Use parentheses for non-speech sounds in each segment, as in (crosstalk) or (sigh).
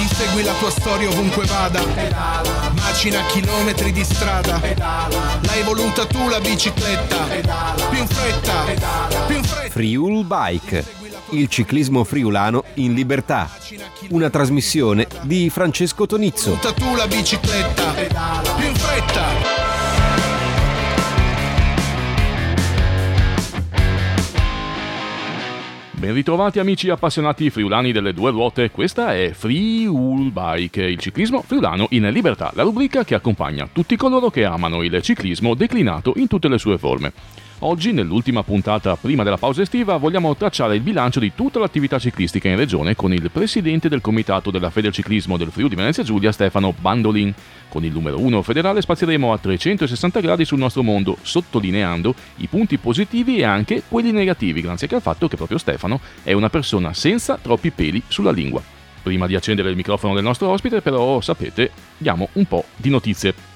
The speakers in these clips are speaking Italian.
Insegui la tua storia ovunque vada. Pedala. Macina chilometri di strada. Pedala. L'hai voluta tu la bicicletta. Pedala. Più in fretta. Pedala. Più in fretta. Friul Bike. Il ciclismo friulano in libertà. Una trasmissione di Francesco Tonizzo. Voluta tu la bicicletta. Pedala. Più in fretta. Ben ritrovati amici appassionati friulani delle due ruote, questa è Friul Bike, il ciclismo friulano in libertà, la rubrica che accompagna tutti coloro che amano il ciclismo declinato in tutte le sue forme. Oggi, nell'ultima puntata prima della pausa estiva, vogliamo tracciare il bilancio di tutta l'attività ciclistica in regione con il presidente del comitato della Federciclismo del Friuli Venezia Giulia, Stefano Bandolin. Con il numero 1 federale spazieremo a 360 gradi sul nostro mondo, sottolineando i punti positivi e anche quelli negativi, grazie anche al fatto che proprio Stefano è una persona senza troppi peli sulla lingua. Prima di accendere il microfono del nostro ospite, però, sapete, diamo un po' di notizie.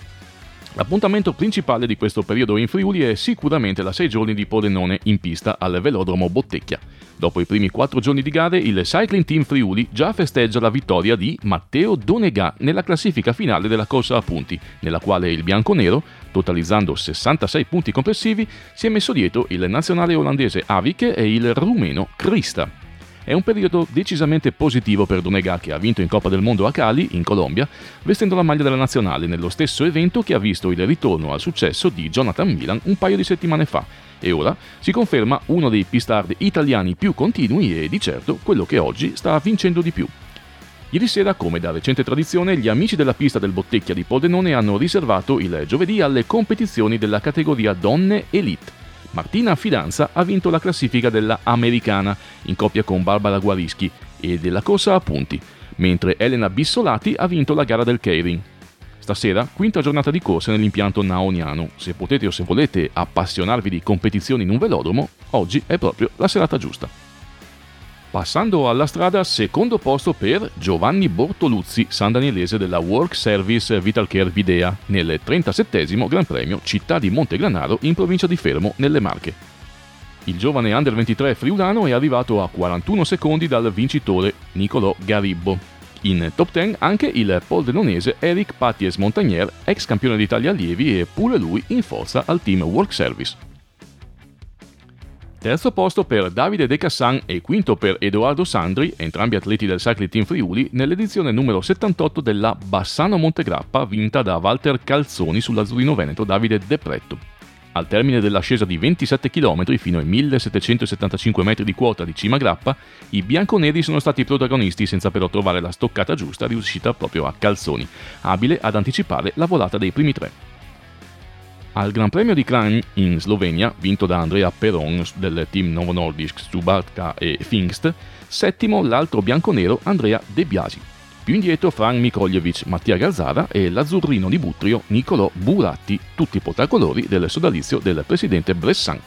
L'appuntamento principale di questo periodo in Friuli è sicuramente la 6 giorni di Pordenone in pista al velodromo Bottecchia. Dopo i primi 4 giorni di gare, il Cycling Team Friuli già festeggia la vittoria di Matteo Donegà nella classifica finale della corsa a punti, nella quale il bianconero, totalizzando 66 punti complessivi, si è messo dietro il nazionale olandese Avik e il rumeno Krista. È un periodo decisamente positivo per Donega che ha vinto in Coppa del Mondo a Cali, in Colombia, vestendo la maglia della nazionale nello stesso evento che ha visto il ritorno al successo di Jonathan Milan un paio di settimane fa e ora si conferma uno dei pistard italiani più continui e di certo quello che oggi sta vincendo di più. Ieri sera, come da recente tradizione, gli amici della pista del Bottecchia di Pordenone hanno riservato il giovedì alle competizioni della categoria Donne Elite Martina Fidanza ha vinto la classifica della Americana in coppia con Barbara Guarischi e della corsa a punti, mentre Elena Bissolati ha vinto la gara del Keirin. Stasera, quinta giornata di corsa nell'impianto naoniano. Se potete o se volete appassionarvi di competizioni in un velodromo, oggi è proprio la serata giusta. Passando alla strada, secondo posto per Giovanni Bortoluzzi, San Danielese della Work Service Vitalcare Videa, nel 37 Gran Premio Città di Montegranaro in provincia di Fermo, nelle Marche. Il giovane under 23 friulano è arrivato a 41 secondi dal vincitore Nicolò Garibbo. In top 10 anche il poldenonese Eric Patties Montagnier, ex campione d'Italia allievi e pure lui in forza al team Work Service. Terzo posto per Davide De Cassan e quinto per Edoardo Sandri, entrambi atleti del Cycling Team Friuli, nell'edizione numero 78 della Bassano Montegrappa vinta da Walter Calzoni sull'Azzurino Veneto Davide De Pretto. Al termine dell'ascesa di 27 km fino ai 1775 metri di quota di cima grappa, i bianconeri sono stati protagonisti senza però trovare la stoccata giusta riuscita proprio a Calzoni, abile ad anticipare la volata dei primi tre. Al Gran Premio di Kran in Slovenia, vinto da Andrea Peron del team Novo Nordisk Stubatka e Pfingst, settimo l'altro bianconero Andrea De Biasi. Più indietro Frank Mikoljevic, Mattia Gazzara e l'azzurrino di Butrio Nicolò Buratti, tutti portacolori del sodalizio del presidente Bressan.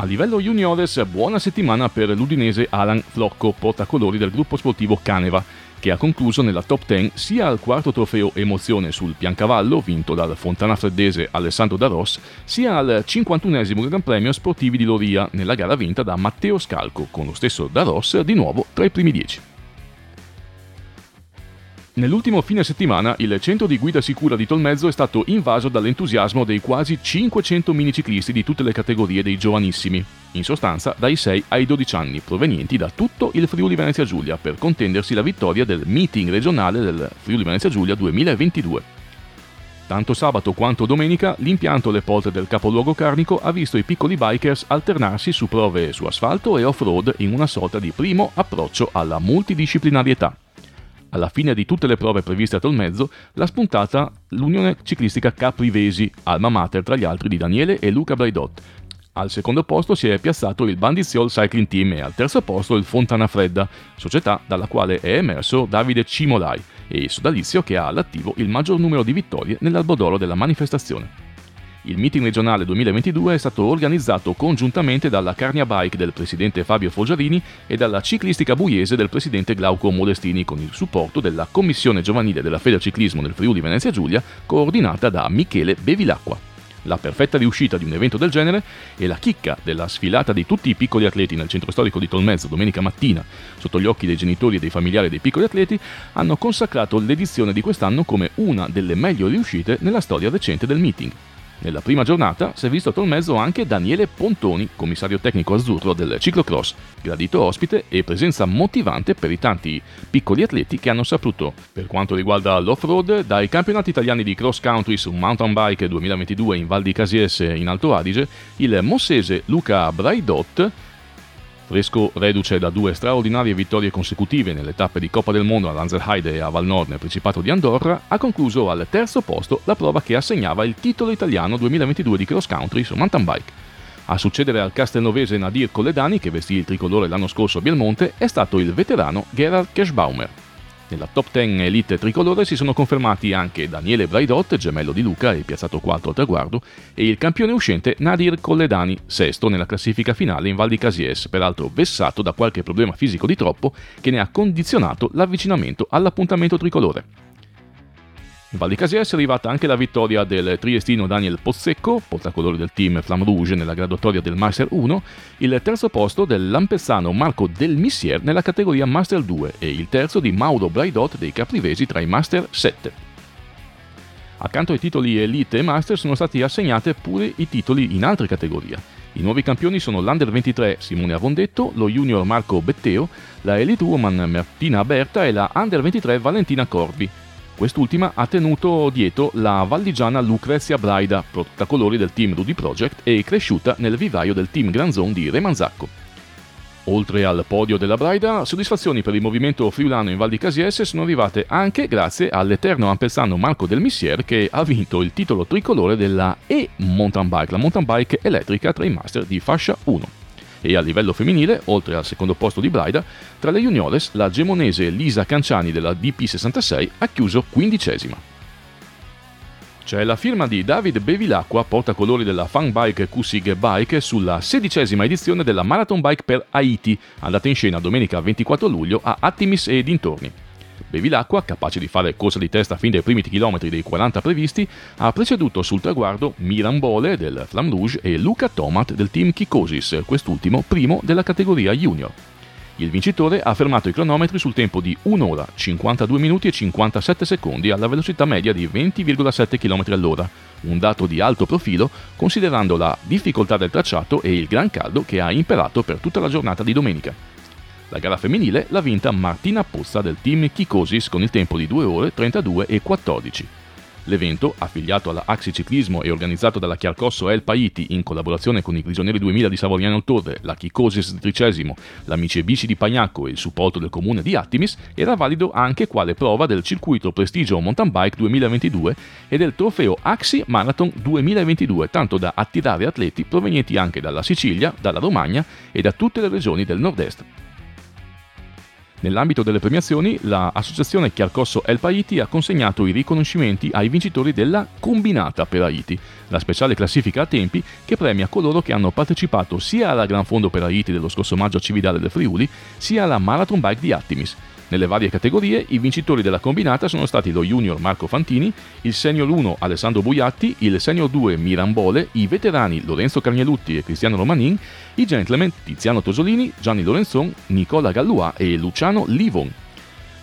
A livello juniores, buona settimana per l'udinese Alan Flocco, portacolori del gruppo sportivo Caneva, che ha concluso nella top 10 sia al quarto trofeo Emozione sul Piancavallo, vinto dal fontanafreddese Alessandro Daros, sia al 51esimo Gran Premio Sportivi di Loria, nella gara vinta da Matteo Scalco, con lo stesso Daros di nuovo tra i primi dieci. Nell'ultimo fine settimana il centro di guida sicura di Tolmezzo è stato invaso dall'entusiasmo dei quasi 500 miniciclisti di tutte le categorie dei giovanissimi, in sostanza dai 6 ai 12 anni, provenienti da tutto il Friuli Venezia Giulia per contendersi la vittoria del meeting regionale del Friuli Venezia Giulia 2022. Tanto sabato quanto domenica l'impianto alle porte del capoluogo carnico ha visto i piccoli bikers alternarsi su prove su asfalto e off-road in una sorta di primo approccio alla multidisciplinarietà. Alla fine di tutte le prove previste a Tolmezzo, l'ha spuntata l'Unione Ciclistica Caprivesi, alma mater tra gli altri di Daniele e Luca Braidot. Al secondo posto si è piazzato il Bandiziol Cycling Team e al terzo posto il Fontana Fredda, società dalla quale è emerso Davide Cimolai e il sodalizio che ha all'attivo il maggior numero di vittorie nell'albodoro della manifestazione. Il meeting regionale 2022 è stato organizzato congiuntamente dalla Carnia Bike del presidente Fabio Foggiarini e dalla Ciclistica Buiese del presidente Glauco Modestini con il supporto della Commissione Giovanile della Federciclismo del Friuli Venezia Giulia coordinata da Michele Bevilacqua. La perfetta riuscita di un evento del genere e la chicca della sfilata di tutti i piccoli atleti nel centro storico di Tolmezzo domenica mattina, sotto gli occhi dei genitori e dei familiari dei piccoli atleti, hanno consacrato l'edizione di quest'anno come una delle meglio riuscite nella storia recente del meeting. Nella prima giornata si è visto a mezzo anche Daniele Pontoni, commissario tecnico azzurro del ciclocross, gradito ospite e presenza motivante per i tanti piccoli atleti che hanno saputo, per quanto riguarda l'off-road, dai campionati italiani di cross country su mountain bike 2022 in Val di Casies in Alto Adige, il mossese Luca Braidot Fresco, reduce da due straordinarie vittorie consecutive nelle tappe di Coppa del Mondo a Lanzerheide e a Val Nord nel Principato di Andorra, ha concluso al terzo posto la prova che assegnava il titolo italiano 2022 di cross country su mountain bike. A succedere al castelnovese Nadir Colledani, che vestì il tricolore l'anno scorso a Bielmonte, è stato il veterano Gerard Keschbaumer. Nella top 10 elite tricolore si sono confermati anche Daniele Braidot, gemello di Luca e piazzato quarto al traguardo, e il campione uscente Nadir Colledani, sesto nella classifica finale in Val di Casies, peraltro vessato da qualche problema fisico di troppo che ne ha condizionato l'avvicinamento all'appuntamento tricolore. In Val di Casies è arrivata anche la vittoria del triestino Daniel Pozzecco, portacolore del team Flamme Rouge nella graduatoria del Master 1, il terzo posto del lampezzano Marco Del Missier nella categoria Master 2 e il terzo di Mauro Braidot dei Caprivesi tra i Master 7. Accanto ai titoli Elite e Master sono stati assegnati pure i titoli in altre categorie. I nuovi campioni sono l'Under 23 Simone Avondetto, lo Junior Marco Betteo, la Elite Woman Martina Berta e la Under 23 Valentina Corbi, Quest'ultima ha tenuto dietro la valdigiana Lucrezia Braida, protacolori del team Rudy Project e cresciuta nel vivaio del team Granzon di Remanzacco. Oltre al podio della Braida, soddisfazioni per il movimento friulano in Val di Casiese sono arrivate anche grazie all'eterno ampelsano Marco Del Missier che ha vinto il titolo tricolore della E Mountain Bike, la mountain bike elettrica tra i master di fascia 1 e a livello femminile, oltre al secondo posto di Braida, tra le juniores la gemonese Lisa Canciani della DP66 ha chiuso quindicesima. C'è la firma di David Bevilacqua, portacolori della Fun Bike Kusig Bike, sulla sedicesima edizione della Marathon Bike per Haiti, andata in scena domenica 24 luglio a Attimis e dintorni. Bevilacqua, capace di fare corsa di testa fin dai primi chilometri dei 40 previsti, ha preceduto sul traguardo Miran Bole del Flam Rouge e Luca Tomat del team Kikosis, quest'ultimo primo della categoria junior. Il vincitore ha fermato i cronometri sul tempo di 1 ora 52 minuti e 57 secondi alla velocità media di 20,7 km all'ora, un dato di alto profilo considerando la difficoltà del tracciato e il gran caldo che ha imperato per tutta la giornata di domenica. La gara femminile l'ha vinta Martina Pozza del team Kikosis con il tempo di 2 ore 32 e 14. L'evento, affiliato alla Axi Ciclismo e organizzato dalla Chiarcosso El Paiti in collaborazione con i Prigionieri 2000 di Savogliano Torre, la Kikosis Tricesimo, l'Amici e Bici di Pagnacco e il supporto del comune di Attimis, era valido anche quale prova del circuito Prestigio Mountain Bike 2022 e del trofeo Axi Marathon 2022, tanto da attirare atleti provenienti anche dalla Sicilia, dalla Romagna e da tutte le regioni del nord-est. Nell'ambito delle premiazioni, l'associazione Chiarcosso El Paiti ha consegnato i riconoscimenti ai vincitori della Combinata per Haiti, la speciale classifica a tempi che premia coloro che hanno partecipato sia alla Gran Fondo per Haiti dello scorso maggio a Cividale del Friuli, sia alla Marathon Bike di Attimis, nelle varie categorie i vincitori della combinata sono stati lo junior Marco Fantini, il senior 1 Alessandro Buiatti, il senior 2 Mirambole, i veterani Lorenzo Carnielutti e Cristiano Romanin, i gentleman Tiziano Tosolini, Gianni Lorenzon, Nicola Gallua e Luciano Giordano Livon.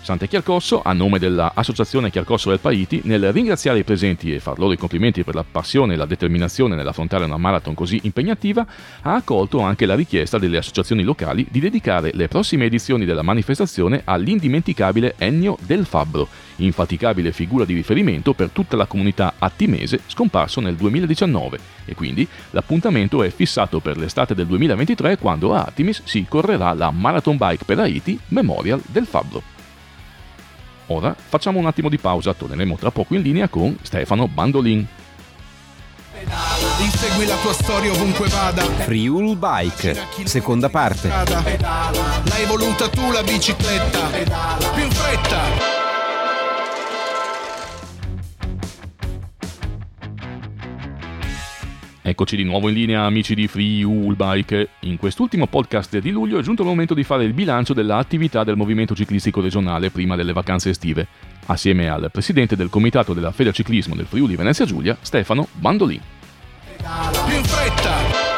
Sante Chiarcosso, a nome dell'Associazione Chiarcosso del Paiti, nel ringraziare i presenti e far loro i complimenti per la passione e la determinazione nell'affrontare una marathon così impegnativa, ha accolto anche la richiesta delle associazioni locali di dedicare le prossime edizioni della manifestazione all'indimenticabile Ennio del Fabbro, infaticabile figura di riferimento per tutta la comunità attimese scomparso nel 2019 e quindi l'appuntamento è fissato per l'estate del 2023 quando a Attimis si correrà la Marathon Bike per Haiti Memorial del Fabbro. Ora facciamo un attimo di pausa, torneremo tra poco in linea con Stefano Bandolin. Insegui la tua storia ovunque vada. Friul Bike, seconda parte. L'hai voluta tu la bicicletta. Più in fretta. Eccoci di nuovo in linea amici di Free Bike. In quest'ultimo podcast di luglio è giunto il momento di fare il bilancio dell'attività del movimento ciclistico regionale prima delle vacanze estive, assieme al presidente del comitato della Federciclismo del Friuli Venezia Giulia, Stefano Bandolin. Più fretta!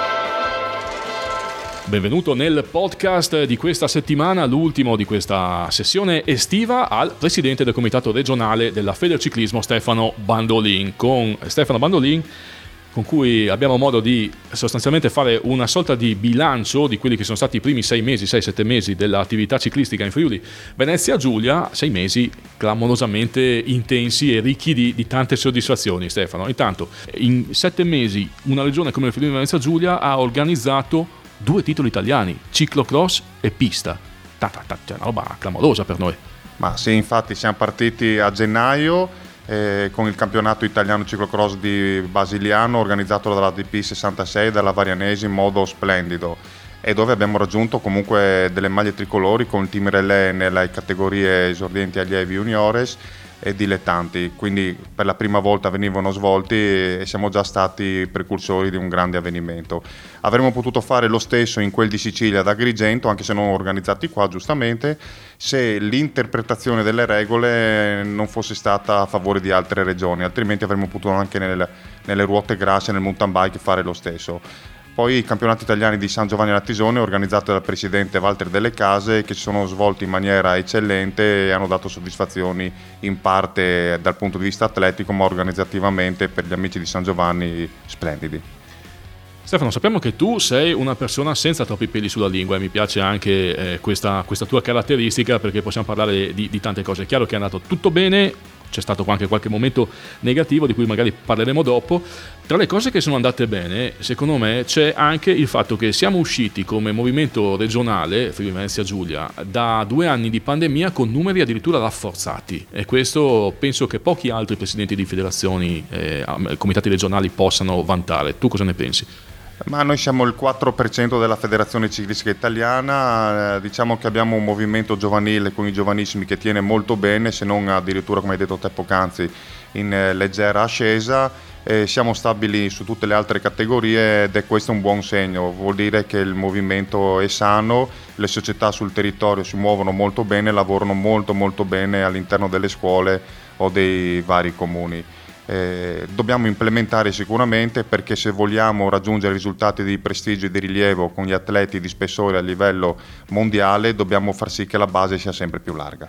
Benvenuto nel podcast di questa settimana, l'ultimo di questa sessione estiva, al presidente del comitato regionale della Federciclismo Stefano Bandolin. Con Stefano Bandolin con cui abbiamo modo di sostanzialmente fare una sorta di bilancio di quelli che sono stati i primi sei mesi, sei, sette mesi dell'attività ciclistica in Friuli Venezia Giulia, sei mesi clamorosamente intensi e ricchi di, di, tante soddisfazioni Stefano. Intanto in sette mesi una regione come il Friuli Venezia Giulia ha organizzato due titoli italiani, ciclocross e pista. Ta, ta, cioè una roba clamorosa per noi. Ma sì, infatti siamo partiti a gennaio eh, con il campionato italiano ciclocross di Basiliano organizzato dalla DP66 e dalla Varianesi in modo splendido e dove abbiamo raggiunto comunque delle maglie tricolori con il team relè nelle categorie esordienti allievi juniores e dilettanti, quindi per la prima volta venivano svolti e siamo già stati precursori di un grande avvenimento. Avremmo potuto fare lo stesso in quel di Sicilia ad Agrigento, anche se non organizzati qua giustamente, se l'interpretazione delle regole non fosse stata a favore di altre regioni, altrimenti avremmo potuto anche nelle, nelle ruote grasse, nel mountain bike fare lo stesso. Poi i campionati italiani di San Giovanni Lattisone organizzati dal presidente Walter Delle Case che si sono svolti in maniera eccellente e hanno dato soddisfazioni in parte dal punto di vista atletico ma organizzativamente per gli amici di San Giovanni splendidi. Stefano, sappiamo che tu sei una persona senza troppi peli sulla lingua e mi piace anche eh, questa, questa, tua caratteristica perché possiamo parlare di, di tante cose. È chiaro che è andato tutto bene, c'è stato anche qualche momento negativo di cui magari parleremo dopo. Tra le cose che sono andate bene, secondo me, c'è anche il fatto che siamo usciti come movimento regionale, Friuli Venezia Giulia, da due anni di pandemia con numeri addirittura rafforzati e questo penso che pochi altri presidenti di federazioni, eh, comitati regionali possano vantare. Tu cosa ne pensi? Ma noi siamo il 4% della Federazione Ciclistica Italiana, eh, diciamo che abbiamo un movimento giovanile con i giovanissimi che tiene molto bene, se non addirittura come hai detto te poc'anzi in eh, leggera ascesa, eh, siamo stabili su tutte le altre categorie ed è questo un buon segno, vuol dire che il movimento è sano, le società sul territorio si muovono molto bene, lavorano molto molto bene all'interno delle scuole o dei vari comuni eh, dobbiamo implementare sicuramente perché se vogliamo raggiungere risultati di prestigio e di rilievo con gli atleti di spessore a livello mondiale dobbiamo far sì che la base sia sempre più larga.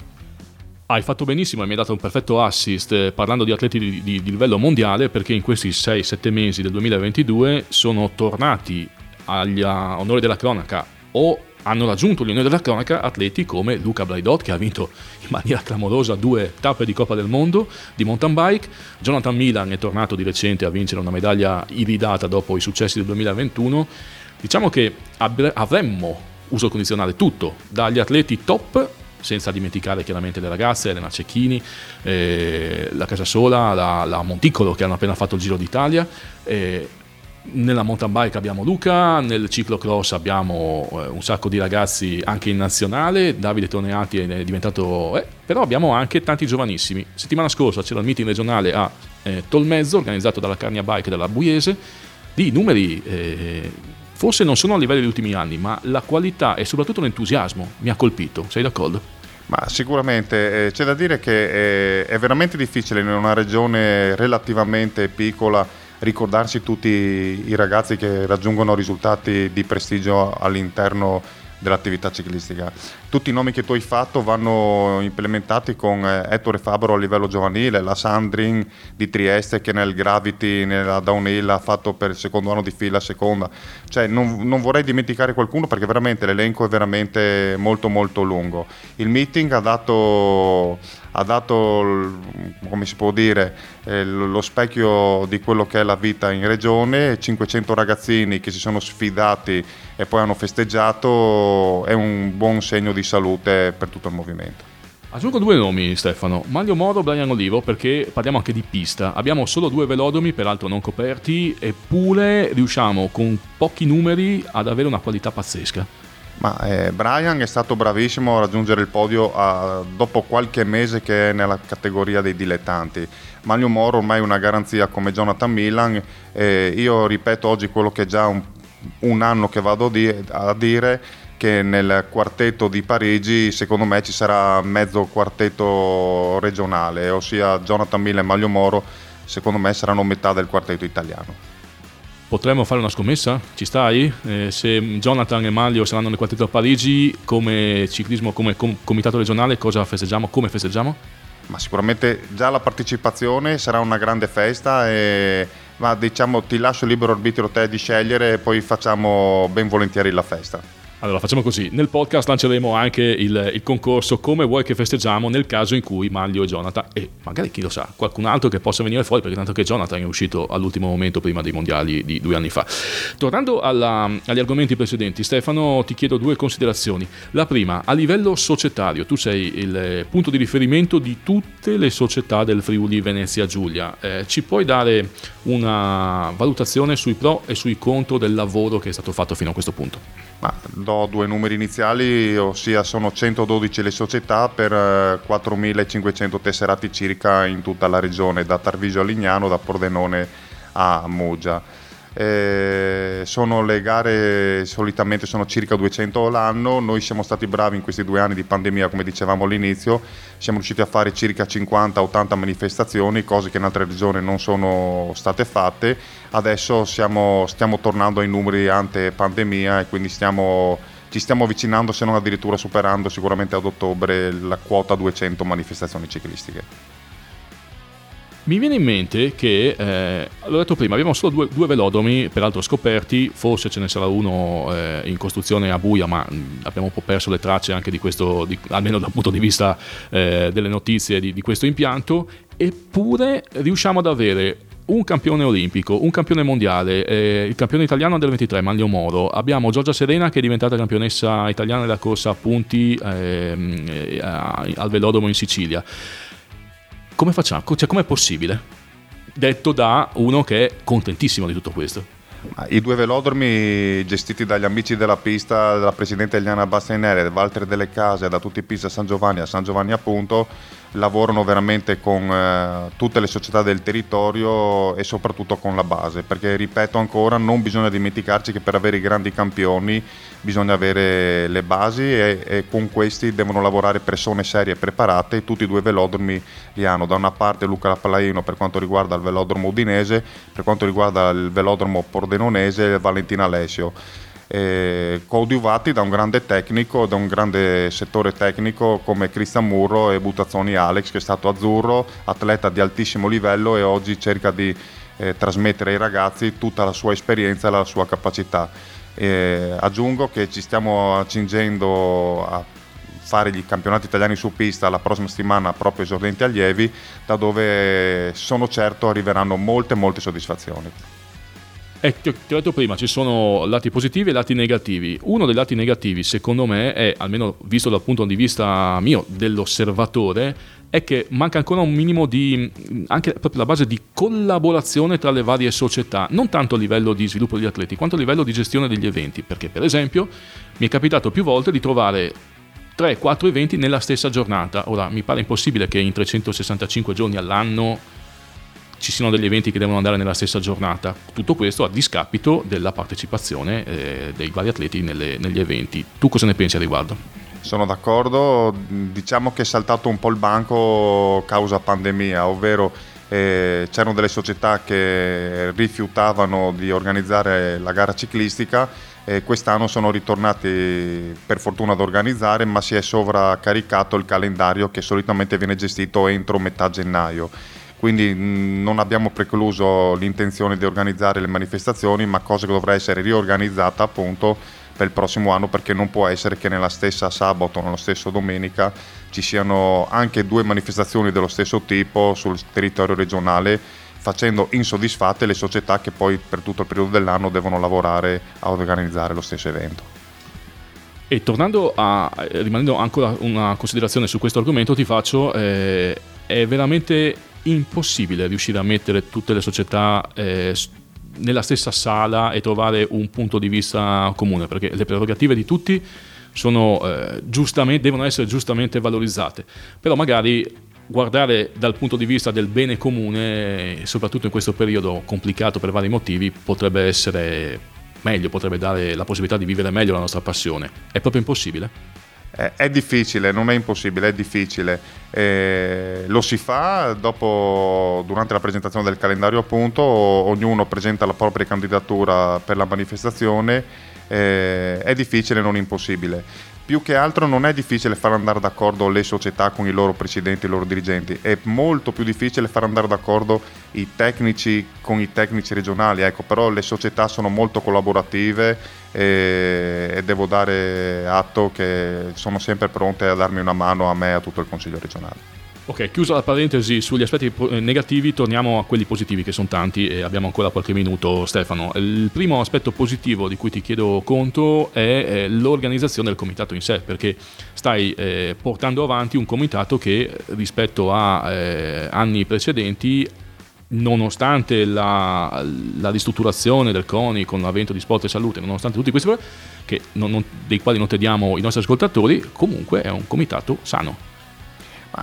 Hai fatto benissimo e mi hai dato un perfetto assist eh, parlando di atleti di, di, di livello mondiale perché in questi 6-7 mesi del 2022 sono tornati agli onori della cronaca o hanno raggiunto l'unione della cronaca atleti come Luca Blaidot che ha vinto in maniera clamorosa due tappe di Coppa del Mondo di mountain bike, Jonathan Milan è tornato di recente a vincere una medaglia iridata dopo i successi del 2021. Diciamo che avremmo uso condizionale tutto, dagli atleti top senza dimenticare chiaramente le ragazze, Elena Cecchini, eh, la Casasola, la, la Monticolo che hanno appena fatto il Giro d'Italia, eh, nella mountain bike abbiamo Luca, nel ciclocross abbiamo eh, un sacco di ragazzi anche in nazionale, Davide Toneati è diventato... Eh, però abbiamo anche tanti giovanissimi. Settimana scorsa c'era il meeting regionale a eh, Tolmezzo organizzato dalla Carnia Bike della Buiese, di numeri eh, forse non sono a livello degli ultimi anni, ma la qualità e soprattutto l'entusiasmo mi ha colpito, sei d'accordo? Ma sicuramente eh, c'è da dire che è veramente difficile in una regione relativamente piccola ricordarsi tutti i ragazzi che raggiungono risultati di prestigio all'interno dell'attività ciclistica. Tutti i nomi che tu hai fatto vanno implementati con eh, Ettore Fabro a livello giovanile, la Sandrin di Trieste che nel Gravity, nella Downhill ha fatto per il secondo anno di fila seconda. Cioè non, non vorrei dimenticare qualcuno perché veramente l'elenco è veramente molto molto lungo. Il meeting ha dato ha dato, come si può dire, eh, lo specchio di quello che è la vita in regione, 500 ragazzini che si sono sfidati e poi hanno festeggiato, è un buon segno di salute per tutto il movimento. Aggiungo due nomi Stefano, Maglio Moro e Brian Olivo perché parliamo anche di pista. Abbiamo solo due velodomi, peraltro non coperti, eppure riusciamo con pochi numeri ad avere una qualità pazzesca. Ma eh, Brian è stato bravissimo a raggiungere il podio a, dopo qualche mese che è nella categoria dei dilettanti. Maglio Moro ormai è una garanzia come Jonathan Milan. Eh, io ripeto oggi quello che è già un, un anno che vado di, a dire che nel quartetto di Parigi secondo me ci sarà mezzo quartetto regionale, ossia Jonathan Milan e Maglio Moro secondo me saranno metà del quartetto italiano. Potremmo fare una scommessa? Ci stai? Eh, se Jonathan e Maglio saranno nel quartetto a Parigi, come ciclismo, come com- comitato regionale, cosa festeggiamo? Come festeggiamo? Ma sicuramente già la partecipazione sarà una grande festa e ma diciamo ti lascio libero arbitrio te di scegliere e poi facciamo ben volentieri la festa. Allora facciamo così, nel podcast lanceremo anche il, il, concorso come vuoi che festeggiamo nel caso in cui Maglio e Jonathan e magari chi lo sa, qualcun altro che possa venire fuori perché tanto che Jonathan è uscito all'ultimo momento prima dei mondiali di due anni fa. Tornando alla, agli argomenti precedenti, Stefano ti chiedo due considerazioni. La prima, a livello societario, tu sei il punto di riferimento di tutte le società del Friuli Venezia Giulia, eh, ci puoi dare una valutazione sui pro e sui contro del lavoro che è stato fatto fino a questo punto? Ma do due numeri iniziali, ossia sono 112 le società per 4.500 eh, tesserati circa in tutta la regione, da Tarvisio a Lignano, da Pordenone a Muggia. Eh, sono le gare solitamente sono circa 200 l'anno, noi siamo stati bravi in questi due anni di pandemia come dicevamo all'inizio, siamo riusciti a fare circa 50-80 manifestazioni, cose che in altre regioni non sono state fatte, adesso siamo, stiamo tornando ai numeri ante pandemia e quindi stiamo, ci stiamo avvicinando se non addirittura superando sicuramente ad ottobre la quota 200 manifestazioni ciclistiche. Mi viene in mente che, eh, l'ho detto prima, abbiamo solo due, due, velodromi, peraltro scoperti, forse ce ne sarà uno eh, in costruzione a Buia, ma mh, abbiamo un po' perso le tracce anche di questo, di, almeno dal punto di vista eh, delle notizie di, di questo impianto, eppure riusciamo ad avere un campione olimpico, un campione mondiale, eh, il campione italiano del 23, Manlio Moro. Abbiamo Giorgia Serena che è diventata campionessa italiana della corsa a punti ehm, eh, al velodromo in Sicilia come facciamo? Cioè, com'è possibile? Detto da uno che è contentissimo di tutto questo. I due velodromi gestiti dagli amici della pista, dalla presidente Eliana Bastainere, Walter Delle Case, da tutti i pista San Giovanni a San Giovanni appunto, lavorano veramente con eh, tutte le società del territorio e soprattutto con la base, perché ripeto ancora, non bisogna dimenticarci che per avere i grandi campioni bisogna avere le basi e, e con questi devono lavorare persone serie e preparate, tutti i due velodromi li hanno, da una parte Luca Lapalaino per quanto riguarda il velodromo udinese, per quanto riguarda il velodromo pordenonese Valentina Alessio eh, coadiuvati da un grande tecnico, da un grande settore tecnico come Cristian Murro e Butazzoni Alex che è stato azzurro, atleta di altissimo livello e oggi cerca di eh, trasmettere ai ragazzi tutta la sua esperienza e la sua capacità. Eh, aggiungo che ci stiamo accingendo a fare gli campionati italiani su pista la prossima settimana proprio esordenti allievi, da dove sono certo arriveranno molte molte soddisfazioni. Eh, ti, ti ho detto prima, ci sono lati positivi e lati negativi. Uno dei lati negativi, secondo me, è, almeno visto dal punto di vista mio, dell'osservatore, è che manca ancora un minimo di, anche proprio la base di collaborazione tra le varie società, non tanto a livello di sviluppo degli atleti, quanto a livello di gestione degli eventi, perché per esempio mi è capitato più volte di trovare 3-4 eventi nella stessa giornata. Ora mi pare impossibile che in 365 giorni all'anno ci siano degli eventi che devono andare nella stessa giornata. Tutto questo a discapito della partecipazione eh, dei vari atleti nelle, negli eventi. Tu cosa ne pensi a riguardo? Sono d'accordo, diciamo che è saltato un po' il banco causa pandemia, ovvero eh, c'erano delle società che rifiutavano di organizzare la gara ciclistica e quest'anno sono ritornati per fortuna ad organizzare, ma si è sovraccaricato il calendario che solitamente viene gestito entro metà gennaio quindi mm, non abbiamo precluso l'intenzione di organizzare le manifestazioni, ma cosa che dovrà essere riorganizzata appunto per il prossimo anno perché non può essere che nella stessa sabato o nella stessa domenica ci siano anche due manifestazioni dello stesso tipo sul territorio regionale facendo insoddisfatte le società che poi per tutto il periodo dell'anno devono lavorare a organizzare lo stesso evento. E tornando a, rimanendo ancora una considerazione su questo argomento, ti faccio, eh, è veramente impossibile riuscire a mettere tutte le società eh, nella stessa sala e trovare un punto di vista comune, perché le prerogative di tutti sono, eh, devono essere giustamente valorizzate, però magari guardare dal punto di vista del bene comune, soprattutto in questo periodo complicato per vari motivi, potrebbe essere meglio, potrebbe dare la possibilità di vivere meglio la nostra passione. È proprio impossibile? È difficile, non è impossibile, è difficile. Eh, lo si fa dopo, durante la presentazione del calendario, appunto, ognuno presenta la propria candidatura per la manifestazione. Eh, è difficile, non impossibile più che altro non è difficile far andare d'accordo le società con i loro presidenti i loro dirigenti, è molto più difficile far andare d'accordo i tecnici con i tecnici regionali, ecco, però le società sono molto collaborative e, e devo dare atto che sono sempre pronte a darmi una mano a me e a tutto il Consiglio regionale. Ok, chiusa la parentesi sugli aspetti eh, negativi, torniamo a quelli positivi che sono tanti e abbiamo ancora qualche minuto Stefano. Il primo aspetto positivo di cui ti chiedo conto è eh, l'organizzazione del comitato in sé, perché stai eh, portando avanti un comitato che rispetto a eh, anni precedenti nonostante la, la, ristrutturazione del CONI con l'avvento di sport e salute, nonostante tutti questi problemi, non, non, dei quali non tediamo i nostri ascoltatori, comunque è un comitato sano.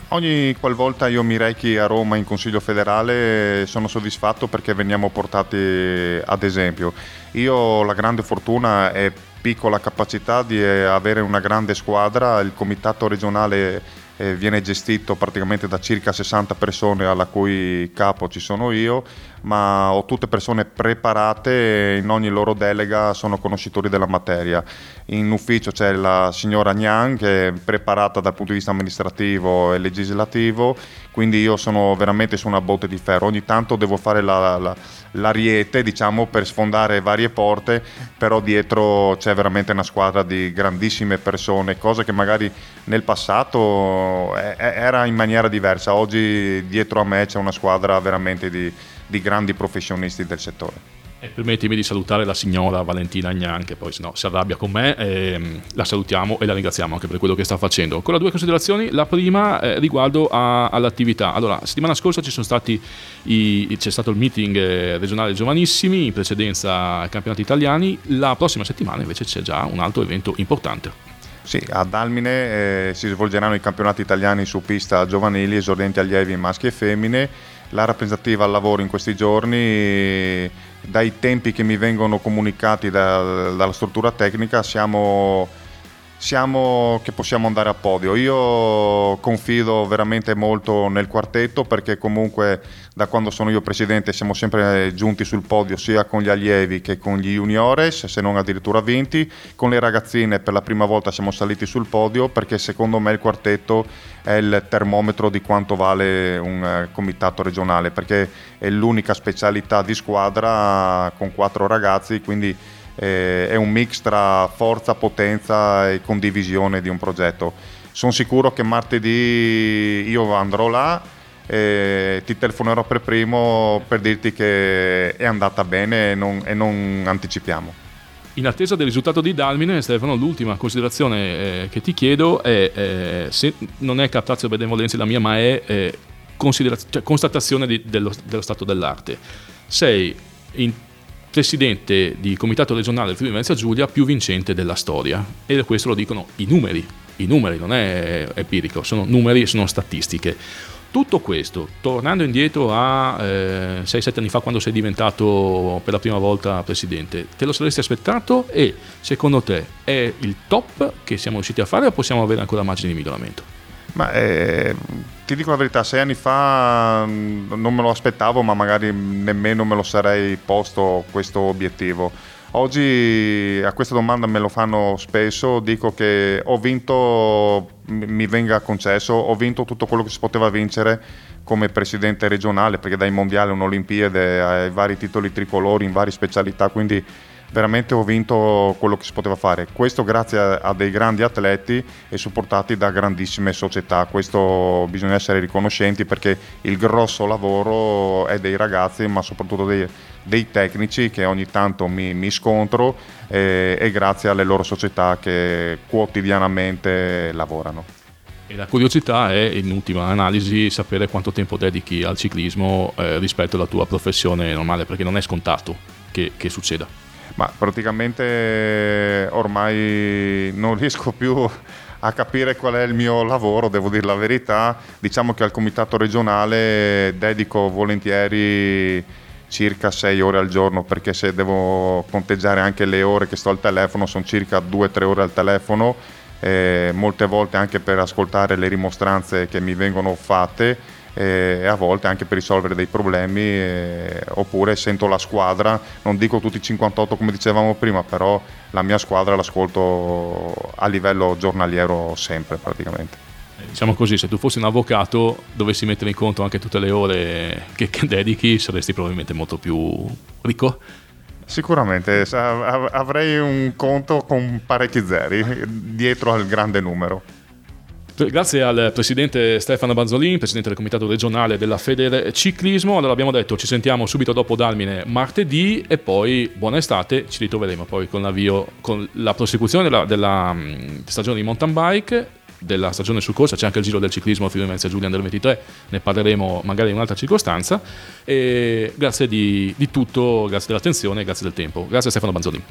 Ogni qualvolta io mi rechi a Roma in Consiglio federale sono soddisfatto perché veniamo portati ad esempio. Io ho la grande fortuna e piccola capacità di avere una grande squadra, il comitato regionale eh, viene gestito praticamente da circa 60 persone alla cui capo ci sono io, ma ho tutte persone preparate in ogni loro delega sono conoscitori della materia. In ufficio c'è la signora Gnan che è preparata dal punto di vista amministrativo e legislativo, quindi io sono veramente su una botte di ferro. Ogni tanto devo fare la, la, l'ariete diciamo, per sfondare varie porte, però dietro c'è veramente una squadra di grandissime persone, cosa che magari nel passato era in maniera diversa. Oggi dietro a me c'è una squadra veramente di, di grandi professionisti del settore. E permettimi di salutare la signora Valentina Agnan, che poi no, si arrabbia con me, ehm, la salutiamo e la ringraziamo anche per quello che sta facendo. Ancora due considerazioni, la prima eh, riguardo a, all'attività. Allora, settimana scorsa i, c'è stato il meeting eh, regionale giovanissimi, in precedenza ai campionati italiani, la prossima settimana invece c'è già un altro evento importante. Sì, ad Almine eh, si svolgeranno i campionati italiani su pista giovanili, esordenti allievi maschi e femmine. La rappresentativa al lavoro in questi giorni, dai tempi che mi vengono comunicati da, dalla struttura tecnica, siamo siamo che possiamo andare a podio. Io confido veramente molto nel quartetto perché comunque da quando sono io presidente siamo sempre giunti sul podio sia con gli allievi che con gli juniores, se non addirittura vinti. Con le ragazzine per la prima volta siamo saliti sul podio perché secondo me il quartetto è il termometro di quanto vale un eh, comitato regionale perché è l'unica specialità di squadra con quattro ragazzi, quindi eh, è un mix tra forza, potenza e condivisione di un progetto. Sono sicuro che martedì io andrò là e ti telefonerò per primo per dirti che è andata bene e non, e non anticipiamo. In attesa del risultato di Dalmine, Stefano, l'ultima considerazione eh, che ti chiedo è, eh, se non è captazio benevolenza la mia, ma è eh, cioè, constatazione di, dello, dello, stato dell'arte. Sei in presidente di comitato regionale del Friuli Venezia Giulia più vincente della storia e questo lo dicono i numeri, i numeri non è empirico, sono numeri, sono statistiche. Tutto questo, tornando indietro a eh, 6-7 anni fa quando sei diventato per la prima volta presidente, te lo saresti aspettato e secondo te è il top che siamo riusciti a fare o possiamo avere ancora margini di miglioramento? Ma eh, ti dico la verità, sei anni fa mm, non me lo aspettavo, ma magari nemmeno me lo sarei posto questo obiettivo. Oggi a questa domanda me lo fanno spesso, dico che ho vinto, mi venga concesso, ho vinto tutto quello che si poteva vincere come presidente regionale, perché dai mondiali, un'Olimpiade, ai vari titoli tricolori in varie specialità, quindi veramente ho vinto quello che si poteva fare. Questo grazie a, dei grandi atleti e supportati da grandissime società. Questo bisogna essere riconoscenti perché il grosso lavoro è dei ragazzi, ma soprattutto dei, dei tecnici che ogni tanto mi, mi scontro eh, e grazie alle loro società che quotidianamente lavorano. E la curiosità è, in ultima analisi, sapere quanto tempo dedichi al ciclismo eh, rispetto alla tua professione normale, perché non è scontato che, che succeda. Ma praticamente ormai non (laughs) riesco più a capire qual è il mio lavoro, devo dire la verità. Diciamo che al comitato regionale dedico volentieri circa 6 ore al giorno perché se devo conteggiare anche le ore che sto al telefono sono circa 2-3 ore al telefono eh, molte volte anche per ascoltare le rimostranze che mi vengono fatte e a volte anche per risolvere dei problemi eh, oppure sento la squadra, non dico tutti i 58 come dicevamo prima, però la mia squadra l'ascolto a livello giornaliero sempre praticamente. Diciamo così, se tu fossi un avvocato, dovessi mettere in conto anche tutte le ore che, che dedichi, saresti probabilmente molto più ricco. Sicuramente, avrei un conto con parecchi zeri dietro al grande numero. Grazie al presidente Stefano Banzolin, presidente del comitato regionale della Federe Ciclismo. Allora abbiamo detto ci sentiamo subito dopo Dalmine martedì e poi buona estate, ci ritroveremo poi con l'avvio, con la prosecuzione della, della stagione di mountain bike della stagione su corsa, c'è anche il giro del ciclismo Friuli Venezia Giulia Under 23, ne parleremo magari in un'altra circostanza. E grazie di, di tutto, grazie dell'attenzione, grazie del tempo. Grazie a Stefano Banzolin.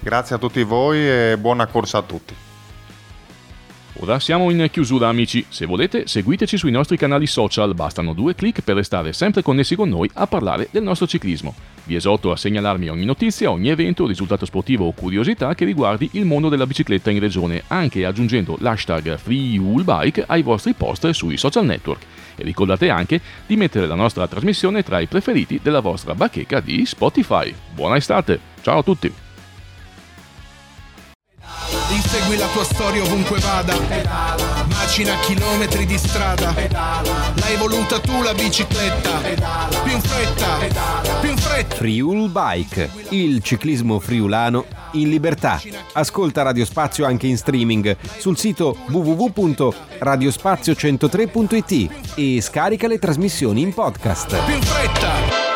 Grazie a tutti voi e buona corsa a tutti. Ora siamo in chiusura amici, se volete seguiteci sui nostri canali social, bastano due clic per restare sempre connessi con noi a parlare del nostro ciclismo. Vi esorto a segnalarmi ogni notizia, ogni evento, risultato sportivo o curiosità che riguardi il mondo della bicicletta in regione, anche aggiungendo l'hashtag FreeWoolBike ai vostri post sui social network. E ricordate anche di mettere la nostra trasmissione tra i preferiti della vostra bacheca di Spotify. Buona estate, ciao a tutti! Insegui la tua storia ovunque vada Pedala. Macina chilometri di strada Pedala. L'hai voluta tu la bicicletta Pedala. Più in fretta Pedala. Più in fretta Friul Bike Il ciclismo friulano in libertà Ascolta Radio Spazio anche in streaming Sul sito www.radiospazio103.it E scarica le trasmissioni in podcast Più in fretta